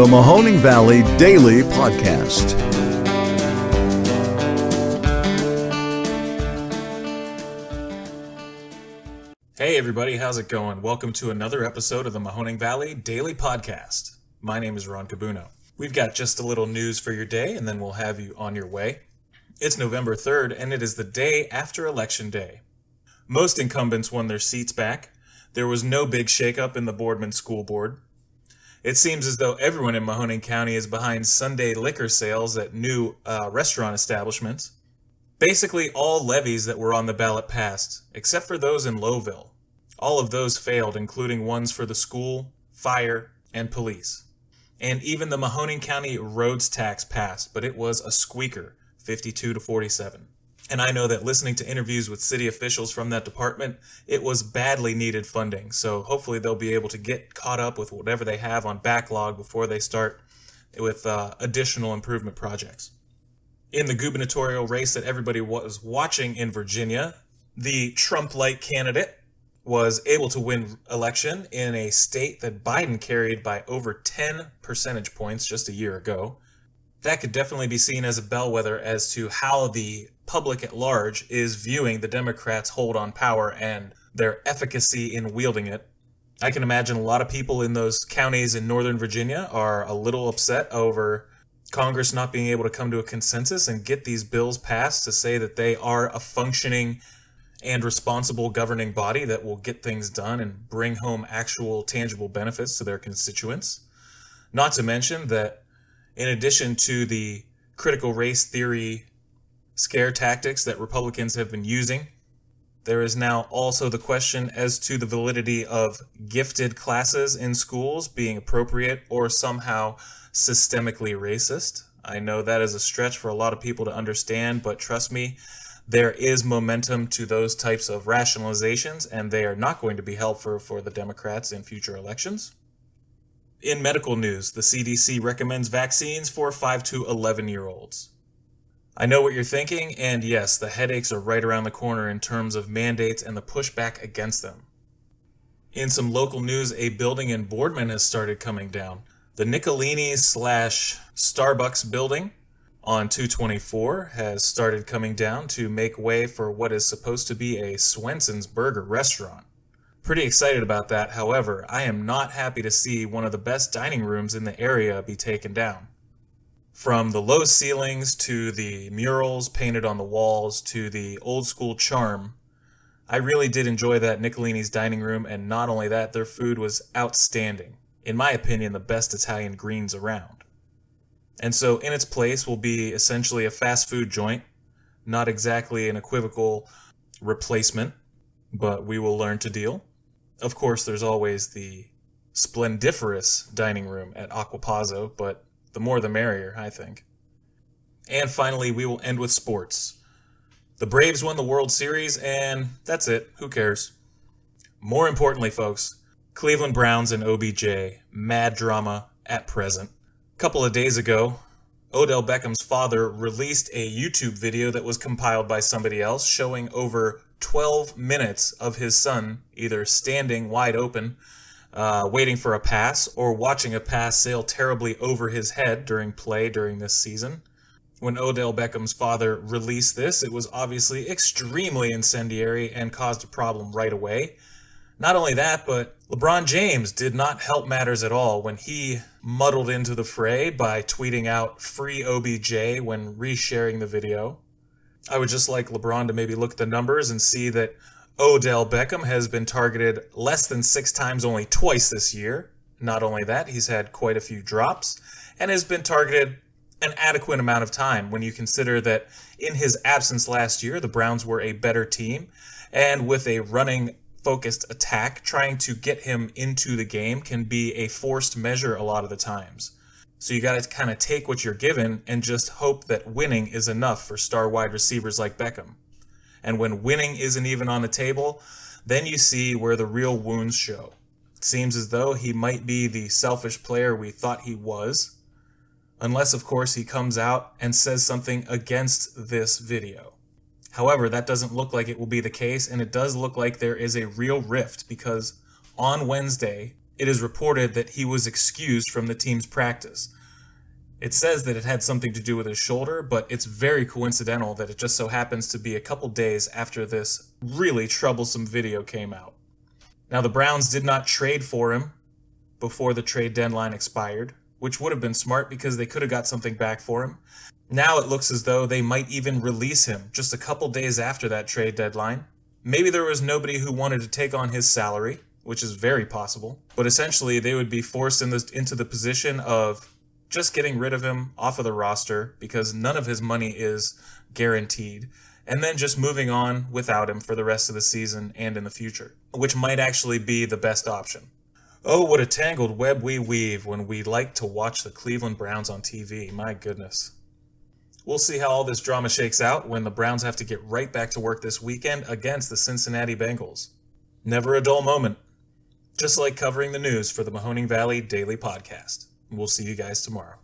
the Mahoning Valley Daily Podcast. Hey, everybody, how's it going? Welcome to another episode of the Mahoning Valley Daily Podcast. My name is Ron Cabuno. We've got just a little news for your day, and then we'll have you on your way. It's November 3rd, and it is the day after Election Day. Most incumbents won their seats back. There was no big shakeup in the Boardman School Board. It seems as though everyone in Mahoning County is behind Sunday liquor sales at new uh, restaurant establishments. Basically, all levies that were on the ballot passed, except for those in Lowellville. All of those failed, including ones for the school, fire, and police. And even the Mahoning County roads tax passed, but it was a squeaker, 52 to 47. And I know that listening to interviews with city officials from that department, it was badly needed funding. So hopefully they'll be able to get caught up with whatever they have on backlog before they start with uh, additional improvement projects. In the gubernatorial race that everybody was watching in Virginia, the Trump like candidate was able to win election in a state that Biden carried by over 10 percentage points just a year ago. That could definitely be seen as a bellwether as to how the public at large is viewing the Democrats' hold on power and their efficacy in wielding it. I can imagine a lot of people in those counties in Northern Virginia are a little upset over Congress not being able to come to a consensus and get these bills passed to say that they are a functioning and responsible governing body that will get things done and bring home actual tangible benefits to their constituents. Not to mention that, in addition to the critical race theory scare tactics that Republicans have been using, there is now also the question as to the validity of gifted classes in schools being appropriate or somehow systemically racist. I know that is a stretch for a lot of people to understand, but trust me, there is momentum to those types of rationalizations, and they are not going to be helpful for the Democrats in future elections. In medical news, the CDC recommends vaccines for 5 to 11 year olds. I know what you're thinking, and yes, the headaches are right around the corner in terms of mandates and the pushback against them. In some local news, a building in Boardman has started coming down. The Nicolinni slash Starbucks building on 224 has started coming down to make way for what is supposed to be a Swenson's Burger restaurant. Pretty excited about that, however, I am not happy to see one of the best dining rooms in the area be taken down. From the low ceilings to the murals painted on the walls to the old school charm, I really did enjoy that Nicolinni's dining room, and not only that, their food was outstanding. In my opinion, the best Italian greens around. And so, in its place will be essentially a fast food joint, not exactly an equivocal replacement, but we will learn to deal. Of course, there's always the splendiferous dining room at Aquapazzo, but the more the merrier, I think. And finally, we will end with sports. The Braves won the World Series, and that's it. Who cares? More importantly, folks, Cleveland Browns and OBJ, mad drama at present A couple of days ago, Odell Beckham's father released a YouTube video that was compiled by somebody else showing over 12 minutes of his son either standing wide open, uh, waiting for a pass, or watching a pass sail terribly over his head during play during this season. When Odell Beckham's father released this, it was obviously extremely incendiary and caused a problem right away. Not only that, but LeBron James did not help matters at all when he muddled into the fray by tweeting out free OBJ when resharing the video. I would just like LeBron to maybe look at the numbers and see that Odell Beckham has been targeted less than six times only twice this year. Not only that, he's had quite a few drops and has been targeted an adequate amount of time when you consider that in his absence last year, the Browns were a better team. And with a running focused attack, trying to get him into the game can be a forced measure a lot of the times. So you got to kind of take what you're given and just hope that winning is enough for star wide receivers like Beckham. And when winning isn't even on the table, then you see where the real wounds show. It seems as though he might be the selfish player we thought he was, unless, of course, he comes out and says something against this video. However, that doesn't look like it will be the case, and it does look like there is a real rift because on Wednesday, it is reported that he was excused from the team's practice. It says that it had something to do with his shoulder, but it's very coincidental that it just so happens to be a couple days after this really troublesome video came out. Now, the Browns did not trade for him before the trade deadline expired, which would have been smart because they could have got something back for him. Now it looks as though they might even release him just a couple days after that trade deadline. Maybe there was nobody who wanted to take on his salary, which is very possible, but essentially they would be forced in into the position of just getting rid of him off of the roster because none of his money is guaranteed, and then just moving on without him for the rest of the season and in the future, which might actually be the best option. Oh, what a tangled web we weave when we like to watch the Cleveland Browns on TV. My goodness. We'll see how all this drama shakes out when the Browns have to get right back to work this weekend against the Cincinnati Bengals. Never a dull moment. Just like covering the news for the Mahoning Valley Daily Podcast. We'll see you guys tomorrow.